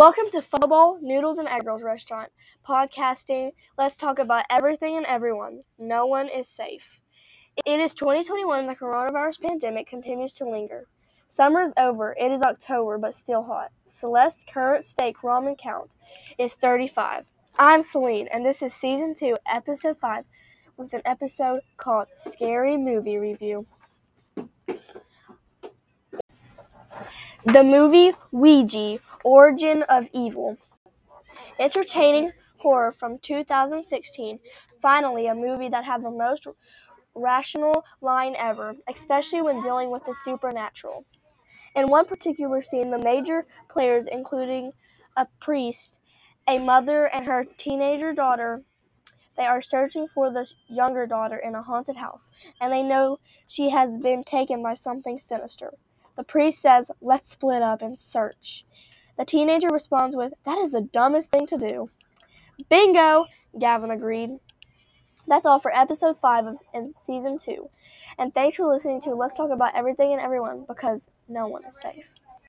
Welcome to Football, Noodles, and Egg Rolls Restaurant. Podcasting, let's talk about everything and everyone. No one is safe. It is 2021 and the coronavirus pandemic continues to linger. Summer is over. It is October, but still hot. Celeste's current steak ramen count is 35. I'm Celine, and this is season 2, episode 5, with an episode called Scary Movie Review. The movie Ouija Origin of Evil. Entertaining horror from 2016. Finally, a movie that had the most rational line ever, especially when dealing with the supernatural. In one particular scene, the major players, including a priest, a mother, and her teenager daughter, they are searching for the younger daughter in a haunted house, and they know she has been taken by something sinister. The priest says, Let's split up and search. The teenager responds with, That is the dumbest thing to do. Bingo! Gavin agreed. That's all for episode 5 of in season 2. And thanks for listening to Let's Talk About Everything and Everyone because no one is safe.